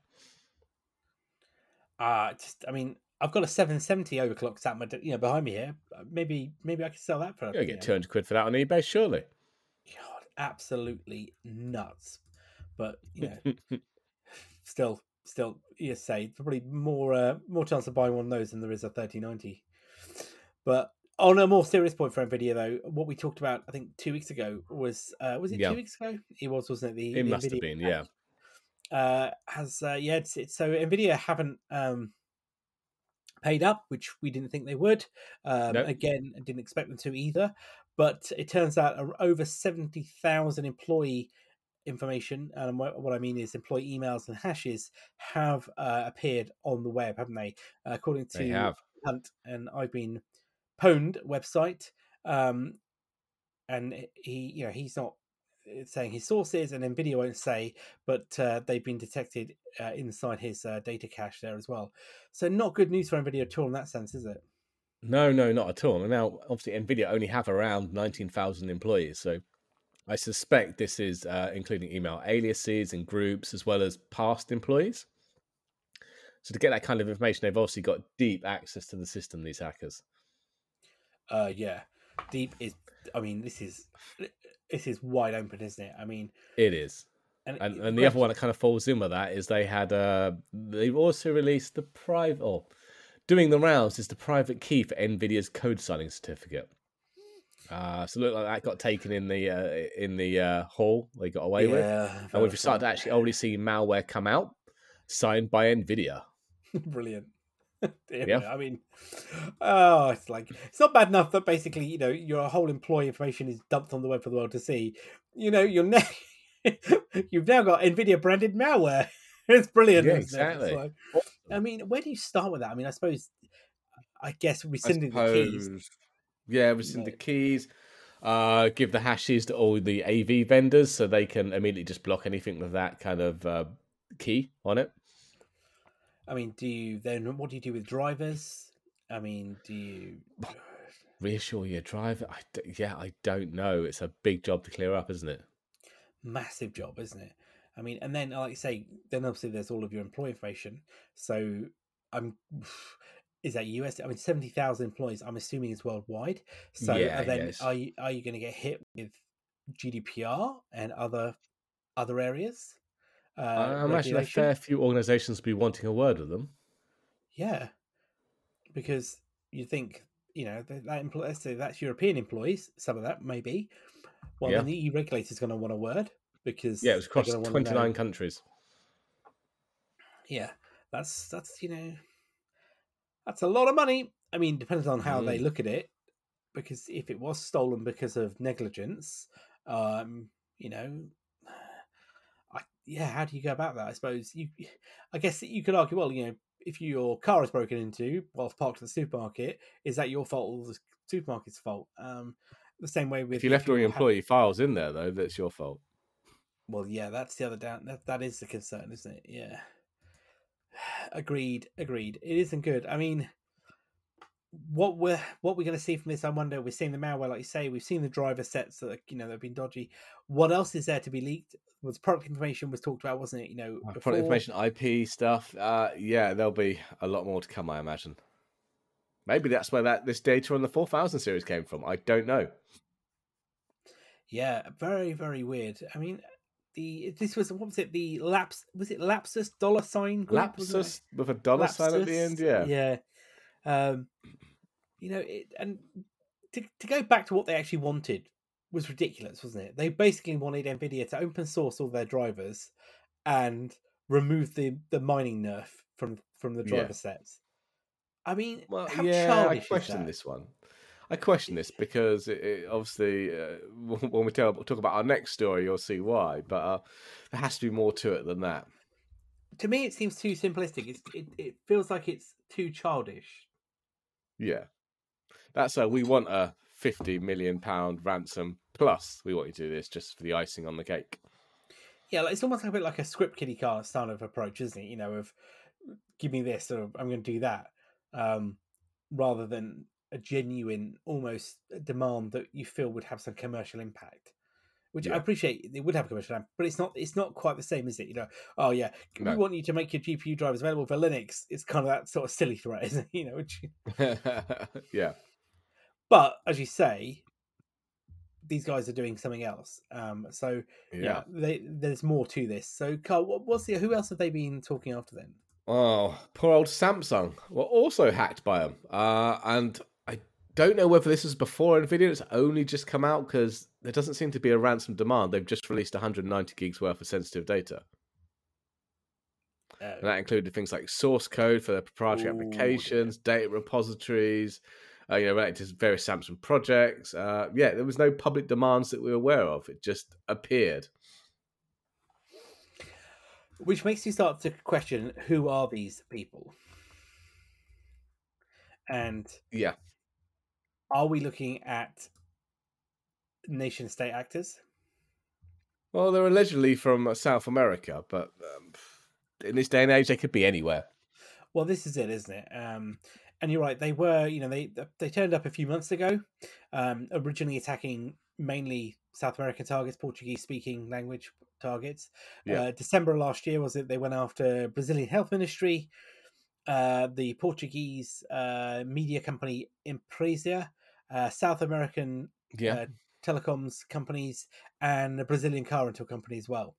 Uh just I mean, I've got a 770 overclock sat my you know behind me here. Uh, Maybe maybe I could sell that for You'll get 200 quid for that on eBay, surely. God, absolutely nuts. But you know, <laughs> still still you say probably more uh, more chance of buying one of those than there is a 3090. But on a more serious point for Nvidia though, what we talked about I think two weeks ago was uh was it Yeah. two weeks ago? It was, wasn't it? The It the must have Nvidia been, patch. uh, has uh, yeah, it's, it's so Nvidia haven't um, paid up, which we didn't think they would. Um, Nope. Again, I didn't expect them to either. But it turns out over seventy thousand employee information, and what, I mean is employee emails and hashes have uh, appeared on the web, haven't they? Uh, according to They have. Hunt and I've been pwned website. Um, and he, you know, he's not uh, saying his sources, and Nvidia won't say, but uh, they've been detected uh, inside his uh, data cache there as well. So not good news for Nvidia at all in that sense, is it? No, no, not at all. And now, obviously, Nvidia only have around 19,000 employees. So I suspect this is uh, including email aliases and groups as well as past employees. So to get that kind of information, they've obviously got deep access to the system, these hackers. Uh, yeah, deep is. I mean, this is this is wide open, isn't it? I mean, It is. and, And, and the other one that kind of falls in with that is they had, uh, they've also released the private, or doing the rounds is the private key for NVIDIA's code signing certificate. Uh, so look like that got taken in the uh, in the uh, hall they got away with. And we've started to actually already see malware come out signed by NVIDIA. <laughs> brilliant. <laughs> Yeah. I mean, oh, it's like it's not bad enough that basically, you know, your whole employee information is dumped on the web for the world to see. You know, you're now <laughs> you've now got Nvidia branded malware. It's brilliant. Yeah, isn't it? Exactly. like- I mean, where do you start with that? I mean, I suppose, I guess I rescinding the keys. Yeah, rescind the keys. Uh, give the hashes to all the AV vendors so they can immediately just block anything with that kind of uh, key on it. I mean, do you then what do you do with drivers? I mean, do you? <sighs> Reassure your driver. I d- yeah, I don't know. It's a big job to clear up, isn't it? massive job, isn't it? I mean, and then like you say, then obviously there's all of your employee information. So I'm <sighs> is that US? I mean, seventy thousand employees. I'm assuming is worldwide. So Yeah, and then yes. are you are you going to get hit with GDPR and other other areas? Uh, I imagine a fair few organisations be wanting a word with them. Yeah, because you think you know that, that employ- let's say that's European employees. Some of that maybe. Well, Yeah. then the EU regulator is going to want a word because Yeah, it was across twenty nine countries. Yeah, that's that's you know, that's a lot of money. I mean, depends on how they Mm. look at it. Because if it was stolen because of negligence, um, you know, I, yeah, how do you go about that? I suppose you, I guess you could argue, well, you know, if your car is broken into whilst parked at the supermarket, is that your fault or the supermarket's fault? Um, the same way with If you left all your employee files in there, though, that's your fault. Well, yeah, that's the other down. That that is the concern, isn't it? Yeah. Agreed. Agreed. It isn't good. I mean, what we're what we're going to see from this, I wonder. We're seeing the malware, like you say. We've seen the driver sets that you know they've been dodgy. What else is there to be leaked? Was product information was talked about, wasn't it? You know, Uh, before? Product information, IP stuff. Uh, yeah, there'll be a lot more to come, I imagine. Maybe that's where that this data on the four thousand series came from. I don't know. Yeah, very very weird. I mean, the this was what was it? The laps was it lapsus dollar sign group? Lapsus with a dollar sign at the end. Yeah. yeah. Um, you know, it, and to to go back to what they actually wanted was ridiculous, wasn't it? They basically wanted Nvidia to open source all their drivers and remove the the mining nerf from from the Yeah. driver sets. I mean, Well, how yeah, I question this one. I question this because it, it obviously, uh, <laughs> when we tell, talk about our next story, you'll see why. But uh, there has to be more to it than that. To me, it seems too simplistic. It's, it it feels like it's too childish. Yeah, that's a we want a fifty million pound ransom plus. We want you to do this just for the icing on the cake. Yeah, like, it's almost like a bit like a script kiddie car style of approach, isn't it? You know, of give me this or I'm going to do that, um, rather than a genuine, almost demand that you feel would have some commercial impact. Which I appreciate, it would have commercial impact, but it's not. It's not quite the same, is it? You know, oh yeah, we want you to make your GPU drivers available for Linux. It's kind of that sort of silly threat, <laughs> isn't it? You know, which, <laughs> yeah, but as you say, these guys are doing something else. Um, so yeah. yeah, they, there's more to this. So, Carl, what, what's the who else have they been talking after then? Oh, poor old Samsung were also hacked by them. Uh, and don't know whether this is before Nvidia. It's only just come out because there doesn't seem to be a ransom demand. They've just released 190 gigs worth of sensitive data. Uh, And that included things like source code for their proprietary Ooh, applications, data repositories, uh, you know, related to various Samsung projects. Uh, yeah, there was no public demands that we were aware of. It just appeared. which makes you start to question who are these people, and Yeah. Are we looking at nation state actors? Well, they're allegedly from uh, South America, but um, in this day and age, they could be anywhere. Well, this is it, isn't it? Um, and you're right; they were, you know, they they turned up a few months ago, um, originally attacking mainly South American targets, Portuguese-speaking language targets. Yeah. Uh, December last year was it? They went after Brazilian Health Ministry, uh, the Portuguese uh, media company Impresa, uh, South American Yeah. uh, telecoms companies, and a Brazilian car rental company as well.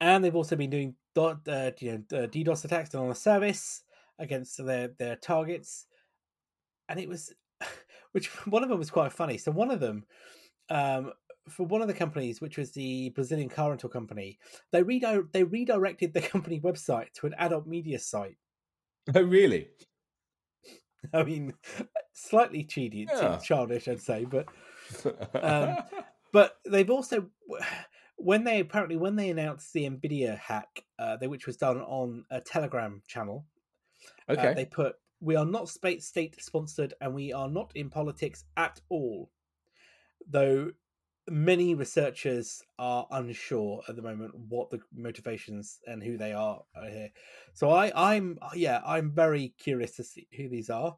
And they've also been doing dot, uh, you know, uh, DDoS attacks on the service against their their targets, and it was, <laughs> which <laughs> one of them was quite funny. So one of them, um, for one of the companies, which was the Brazilian car rental company, they redi- they redirected the <laughs> company website to an adult media site. Oh, really? <laughs> I mean, slightly cheaty, Yeah. childish, I'd say, but Um, <laughs> but they've also <sighs> when they apparently when they announced the nvidia hack uh, they, which was done on a telegram channel uh, okay. they put we are not state state sponsored and we are not in politics at all though many researchers are unsure at the moment what the motivations and who they are are here so i i'm yeah i'm very curious to see who these are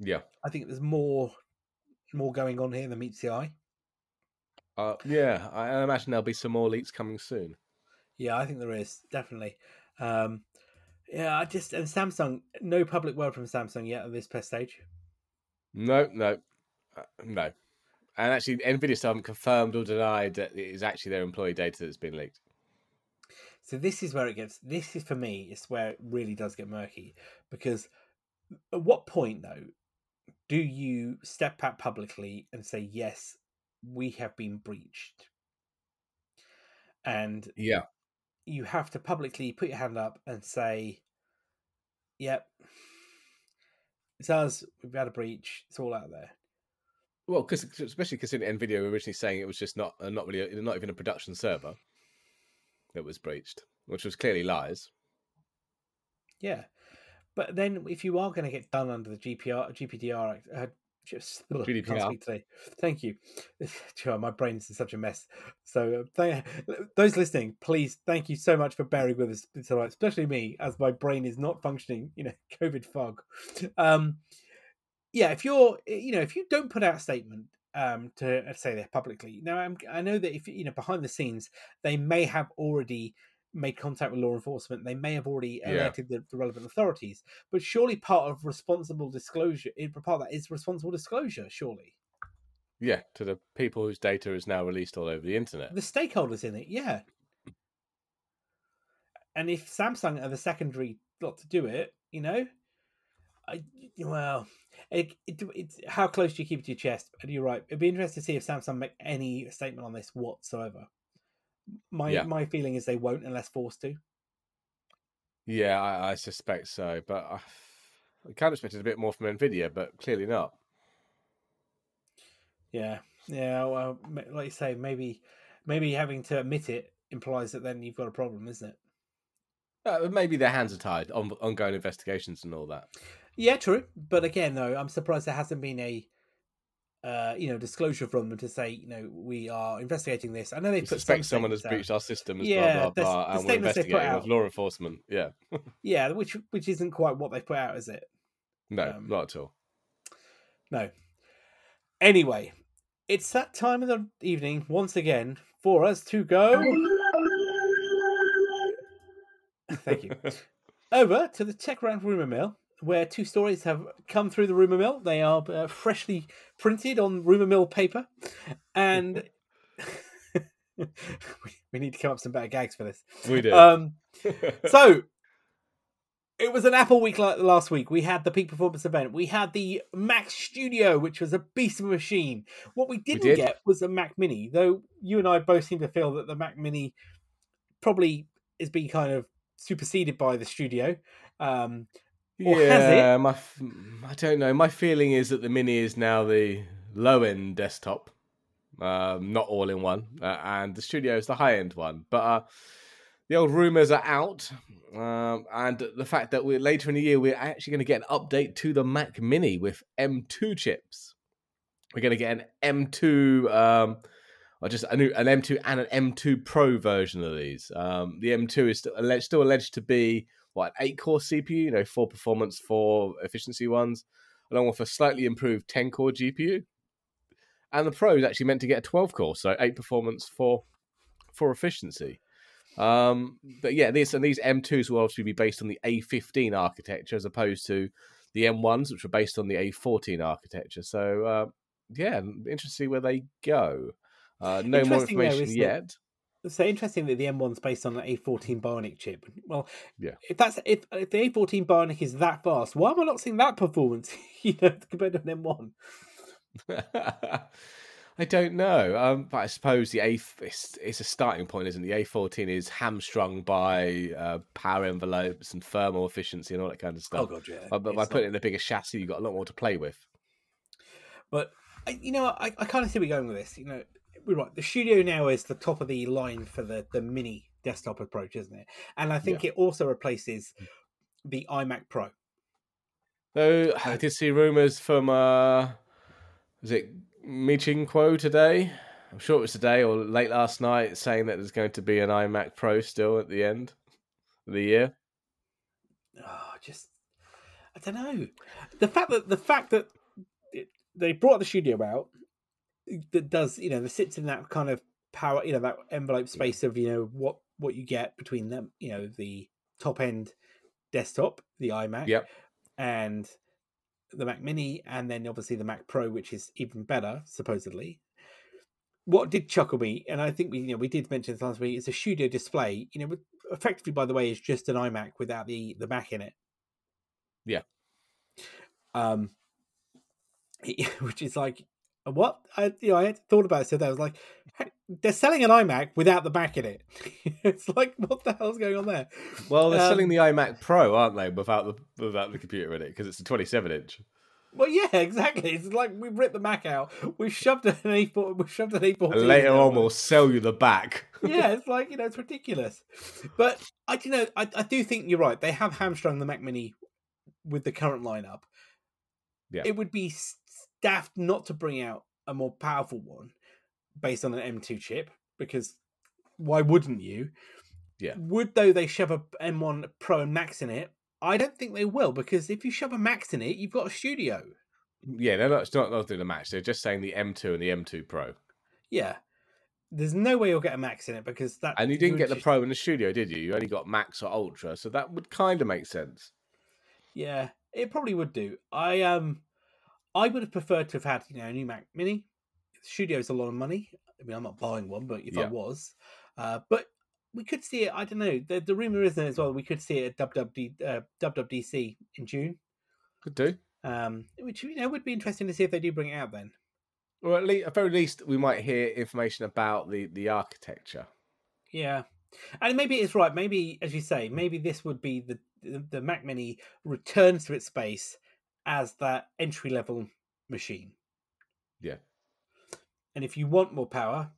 yeah. i think there's more more going on here than meets the eye Uh, yeah. I I imagine there'll be some more leaks coming soon. Yeah, I think there is definitely. Um, Yeah, I just and Samsung. No public word from Samsung yet at this press stage. No, no, uh, no. And actually, Nvidia still haven't confirmed or denied that it is actually their employee data that's been leaked. So this is where it gets. This is for me. It's where it really does get murky because at what point though do you step out publicly and say yes, we have been breached, and Yeah, you have to publicly put your hand up and say, "Yep, it's us. We've had a breach. It's all out there." Well, because especially considering Nvidia were originally saying it was just not uh, not really a, not even a production server that was breached, which was clearly lies. Yeah, but then if you are going to get done under the GPR, GPDR Act, uh, <laughs> just ugh, GDPR. speak today. Thank you. <laughs> My brain's in such a mess. So, uh, thank, those listening, please, thank you so much for bearing with us tonight, especially me, as my brain is not functioning. You <laughs> know, COVID fog. Um, yeah, if you're, you know, if you don't put out a statement um, to uh, say that publicly, now I'm, I know that if you know behind the scenes, they may have already made contact with law enforcement. They may have already Yeah. alerted the, the relevant authorities. But surely part of responsible disclosure, eh, part of that is responsible disclosure. Surely Yeah, to the people whose data is now released all over the internet. the stakeholders in it, yeah. And if Samsung are the secondary lot to do it, you know, I well, it, it, it's how close do you keep it to your chest? And you're right. It'd be interesting to see if Samsung make any statement on this whatsoever. My Yeah. my feeling is they won't unless forced to. Yeah, I, I suspect so, but I, I kind of expected a bit more from Nvidia, but clearly not. Yeah, yeah. Well, like you say, maybe maybe having to admit it implies that then you've got a problem, isn't it? Uh, maybe their hands are tied on ongoing investigations and all that. Yeah, true. But again, though, I'm surprised there hasn't been a uh, you know disclosure from them to say, you know, we are investigating this. I know they put suspect someone has breached our system as Yeah, blah the- blah the blah, and we're statements they put investigating with law enforcement. Yeah. <laughs> Yeah, which which isn't quite what they put out, is it? no, Um, not at all. No. Anyway, it's that time of the evening once again for us to go. <laughs> Thank you. over to the Tech Rant Rumor Mill, where two stories have come through the Rumor Mill. They are uh, freshly printed on Rumor Mill paper, and <laughs> <laughs> we, we need to come up with some better gags for this. we do. Um, <laughs> so it was an Apple week like last week. We had the Peek Performance event. We had the Mac Studio, which was a beast of a machine. What we didn't did. get was a Mac Mini, though. You and I both seem to feel that the Mac Mini probably is being kind of superseded by the Studio. Um, or yeah, my f- I don't know. My feeling is that the Mini is now the low end desktop, um, not all in one, uh, and the Studio is the high end one. But uh, the old rumors are out, um, and the fact that we're later in the year we're actually going to get an update to the Mac Mini with M2 chips. We're going to get an M2. Um, or just a new, an M2 and an M2 Pro version of these. Um, the M2 is still still alleged to be what an eight core CPU, you know, four performance, four efficiency ones, along with a slightly improved ten core GPU. And the Pro is actually meant to get a twelve core, so eight performance, four for efficiency. Um, but yeah, these and these M2s will obviously be based on the A15 architecture as opposed to the M1s, which were based on the A14 architecture. So uh, yeah, interesting to where they go. Uh, no more information is that- yet. So interesting that the M1's based on the A14 Bionic chip. Well, Yeah. if that's if, if the A14 Bionic is that fast, why am I not seeing that performance? <laughs> you know, compared to an M1. <laughs> I don't know, um, but I suppose the A it's, it's a starting point, isn't it? The A14 is hamstrung by uh, power envelopes and thermal efficiency and all that kind of stuff. Oh god, yeah. but by putting not- in a bigger chassis, you've got a lot more to play with. But you know, I, I kind of see where you're going with this. You know, right. The Studio now is the top of the line for the the mini desktop approach, isn't it? And I think it also replaces the iMac Pro. Though I did see rumors from uh, was it Ming-Chi Kuo today? I'm sure it was today or late last night, saying that there's going to be an iMac Pro still at the end of the year. Oh, just I don't know. The fact that the fact that it, they brought the Studio out that does you know that sits in that kind of power you know that envelope space of you know what what you get between them you know the top end desktop, the iMac, Yep. and the Mac Mini, and then obviously the Mac Pro, which is even better, supposedly. What did chuckle me, and I think we, you know, we did mention this last week, is a Studio display. You know, effectively, by the way, is just an iMac without the the Mac in it. Yeah. Um, <laughs> which is like what I you know I had thought about it. So that I was like, they're selling an iMac without the Mac in it. <laughs> it's like what the hell's going on there? Well, they're Um, selling the iMac Pro, aren't they, without the without the computer in it because it's a 27 inch. Well, yeah, <laughs> exactly. It's like we've ripped the Mac out. We've shoved an A4. We've shoved an A4. And later on, we'll sell you the back. <laughs> yeah, it's like you know, it's ridiculous. But I do know, I, I do think you're right. They have hamstrung the Mac Mini with the current lineup. Yeah. it would be daft not to bring out a more powerful one based on an M2 chip because why wouldn't you? Yeah. Would though they shove a M1 Pro and Max in it? I don't think they will because if you shove a Max in it, you've got a studio. Yeah, they're not, not, not doing a match. They're just saying the M2 and the M2 Pro. Yeah. There's no way you'll get a Max in it because that And you didn't get the just- Pro in the studio, did you? You only got Max or Ultra, so that would kind of make sense. Yeah, it probably would do. I um, I would have preferred to have had you know a new Mac Mini. Studio's a lot of money. I mean, I'm not buying one, but if I was, uh, but we could see it. I don't know. The, the rumor is there as well. We could see it at WWD, uh, WWDC in June, Could do. um, which you know would be interesting to see if they do bring it out then. Or at, least, at very least, we might hear information about the, the architecture. Yeah, and maybe it's right. Maybe, as you say, maybe this would be the the, the Mac Mini returns to its space as that entry level machine. Yeah. And if you want more power,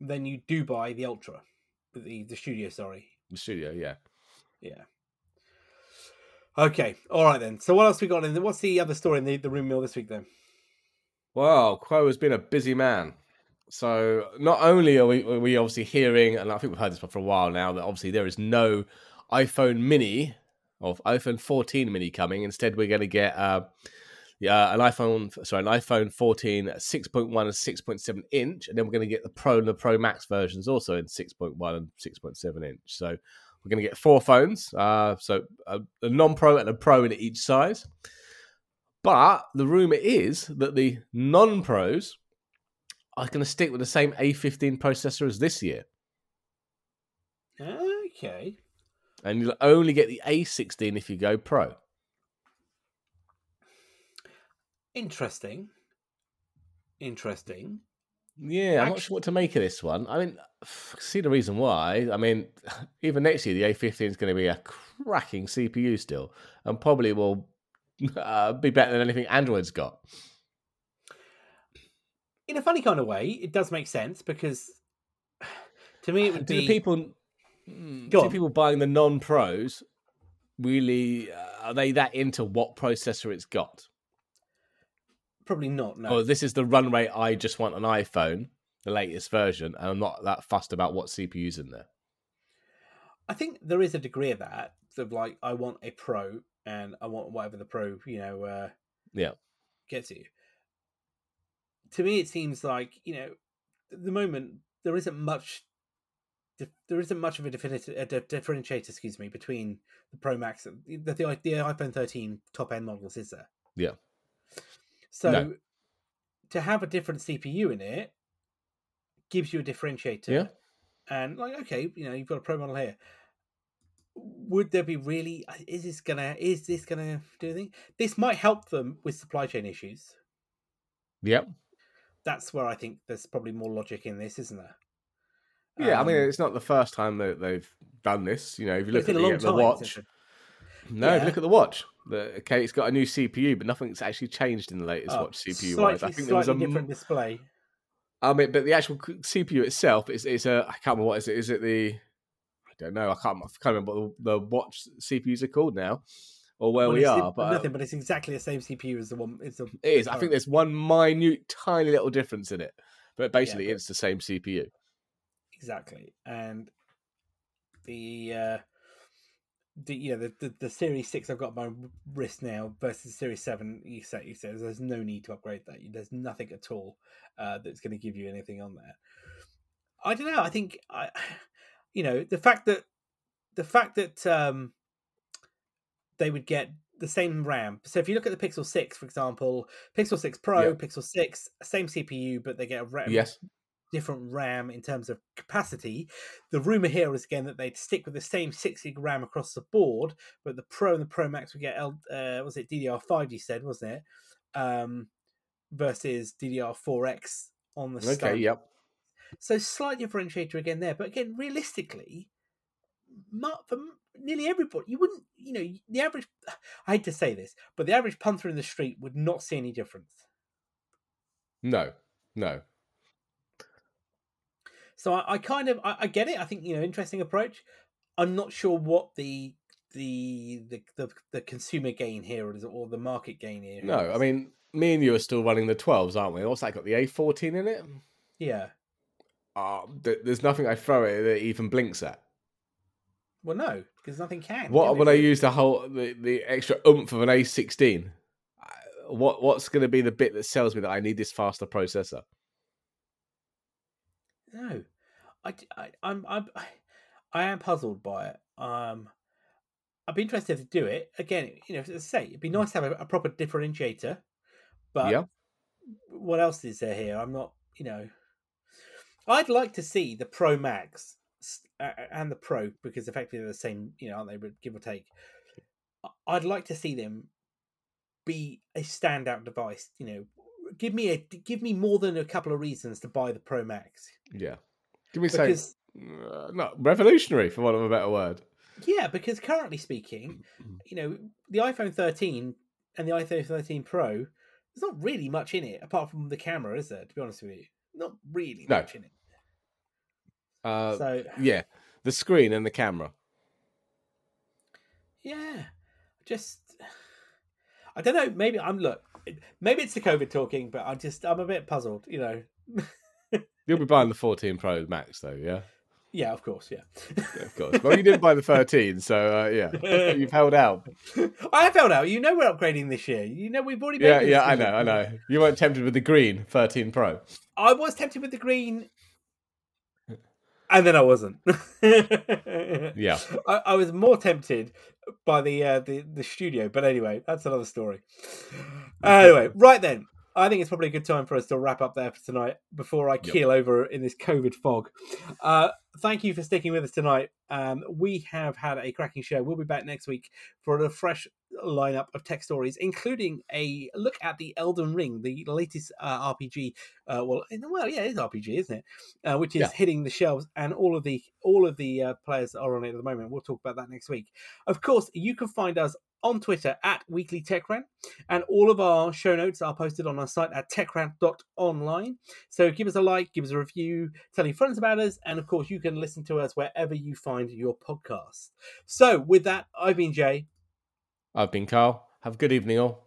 then you do buy the Ultra, the the Studio. Sorry. The studio, yeah. Yeah. Okay. All right then. So what else we got in? What's the other story in the the room mill this week then? Well, Kuo has been a busy man. So not only are we, are we obviously hearing, and I think we've heard this for a while now, that obviously there is no iPhone Mini or iPhone 14 Mini coming. Instead, we're going to get uh, yeah, an iPhone, sorry, an iPhone 14 at 6.1 and 6.7 inch, and then we're going to get the Pro and the Pro Max versions also in 6.1 and 6.7 inch. So we're going to get four phones, uh, so a, a non-Pro and a Pro in each size. But the rumor is that the non-pros are going to stick with the same A15 processor as this year, Okay. And you'll only get the A16 if you go Pro. Interesting. Interesting. Yeah, I'm not sure what to make of this one. I mean, <sighs> see the reason why. I mean, <sighs> even next year, the A15 is going to be a cracking CPU still, and probably will <laughs> uh, be better than anything Android's got. In a funny kind of way, it does make sense because <sighs> to me it would Do be the people, mm, Go do on. people buying the non-pros really uh, are they that into what processor it's got? probably not. No. Or this is the run rate. I just want an iPhone, the latest version, and I'm not that fussed about what CPU's in there. I think there is a degree of that. Of like, I want a pro, and I want whatever the pro, you know, uh, Yeah. gets you. To me, it seems like you know, at the moment there isn't much. There isn't much of a, a dif- differentiator, excuse me, between the Pro Max and the, the, the iPhone 13 top end models, is there? Yeah. So No. to have a different CPU in it gives you a differentiator. Yeah. And like, okay, you know, you've got a pro model here. Would there be really? uh, Is this gonna? Is this gonna do anything? This might help them with supply chain issues. Yep. That's where I think there's probably more logic in this, isn't there? Yeah, I mean, Um, it's not the first time that they've done this. You know, if you look at the, the watch, no, Yeah. look at the watch. The, okay, it's got a new CPU, but nothing's actually changed in the latest oh, watch CPU wise. I slightly- think there was a different display. I mean, but the actual CPU itself is is a I can't remember what is it. Is it the I don't know. I can't I can't remember what the, the watch CPUs are called now, or where Well, we are. But uh, nothing, but it's exactly the same CPU as the one. It's the, it is. I think there's one minute, tiny little difference in it, but basically but- it's the same CPU. Exactly and the uh the you know the, the the series 6 i've got my wrist now versus the series 7 you say you says there's no need to upgrade that there's nothing at all uh that's going to give you anything on there i don't know i think i <sighs> you know the fact that the fact that um they would get the same RAM. So if you look at the Pixel 6, for example, Pixel 6 Pro, Yeah. Pixel 6, same CPU, but they get a RAM, Yes. Different RAM in terms of capacity. The rumor here is again that they'd stick with the same 6 gig RAM across the board, but the Pro and the Pro Max would get L, uh, was it DDR5? You said, wasn't it? Um, versus DDR4X on the Okay. Yep. So slight differentiator again there, but again, realistically, for nearly everybody, you wouldn't, you know, the average. <sighs> I hate to say this, but the average punter in the street would not see any difference. No. No. So I, I kind of, I, I get it. I think you know, interesting approach. I'm not sure what the the the the, the consumer gain here is or the market gain here. No. I mean, me and you are still running the 12s, aren't we? What's that got? The A14 in it? yeah. Uh, th- there's nothing I throw at it that even blinks at. Well, no, because nothing can. What can would? I use the whole the, the extra oomph of an A16? Uh, What what's going to be the bit that sells me that I need this faster processor? No, I, I, I'm, I'm, <sighs> I am puzzled by it. Um, I'd be interested to do it again. You know, as I say, it'd be nice to have a, a proper differentiator. But Yeah. what else is there here? I'm not, you know, I'd like to see the Pro Max and the Pro because effectively they're the same, you know, aren't they? But give or take, I'd like to see them be a standout device. You know, give me a give me more than a couple of reasons to buy the Pro Max Yeah. Give me something. because Uh, no, revolutionary, for want of a better word. yeah, because currently speaking, <clears throat> you know, the iPhone 13 and the iPhone 13 Pro, there's not really much in it apart from the camera, is there? To be honest with you, not really No. much in it. Uh, So yeah, the screen and the camera. yeah, just I don't know. Maybe I'm look. Maybe it's the COVID talking, but I just I'm a bit puzzled. You know. <laughs> You'll be buying the 14 Pro Max, though, yeah? Yeah, of course. Yeah. Yeah, of course. Well, you didn't buy the 13, so uh, yeah, <laughs> you've held out. <laughs> I have held out. You know we're upgrading this year. You know we've already. Yeah, yeah, I know. I know. You weren't tempted with the green 13 Pro. I was tempted with the green, and then I wasn't. <laughs> Yeah. I, I was more tempted by the uh, the the studio, but anyway, that's another story. Anyway, right then, I think it's probably a good time for us to wrap up there for tonight before I keel over in this COVID fog. Uh, thank you for sticking with us tonight. Um, we have had a cracking show. We'll be back next week for a fresh lineup of tech stories, including a look at the Elden Ring, the latest uh, RPG. Uh, well, well, yeah, it's RPG, isn't it? Uh, which is Yeah. hitting the shelves, and all of the all of the uh, players are on it at the moment. We'll talk about that next week. Of course, you can find us on Twitter at Weekly Tech Rant, and all of our show notes are posted on our site at techrant.online. So give us a like, give us a review, tell your friends about us, and of course, you can listen to us wherever you find your podcast. So, with that, I've been Jay. I've been Carl. Have a good evening, all.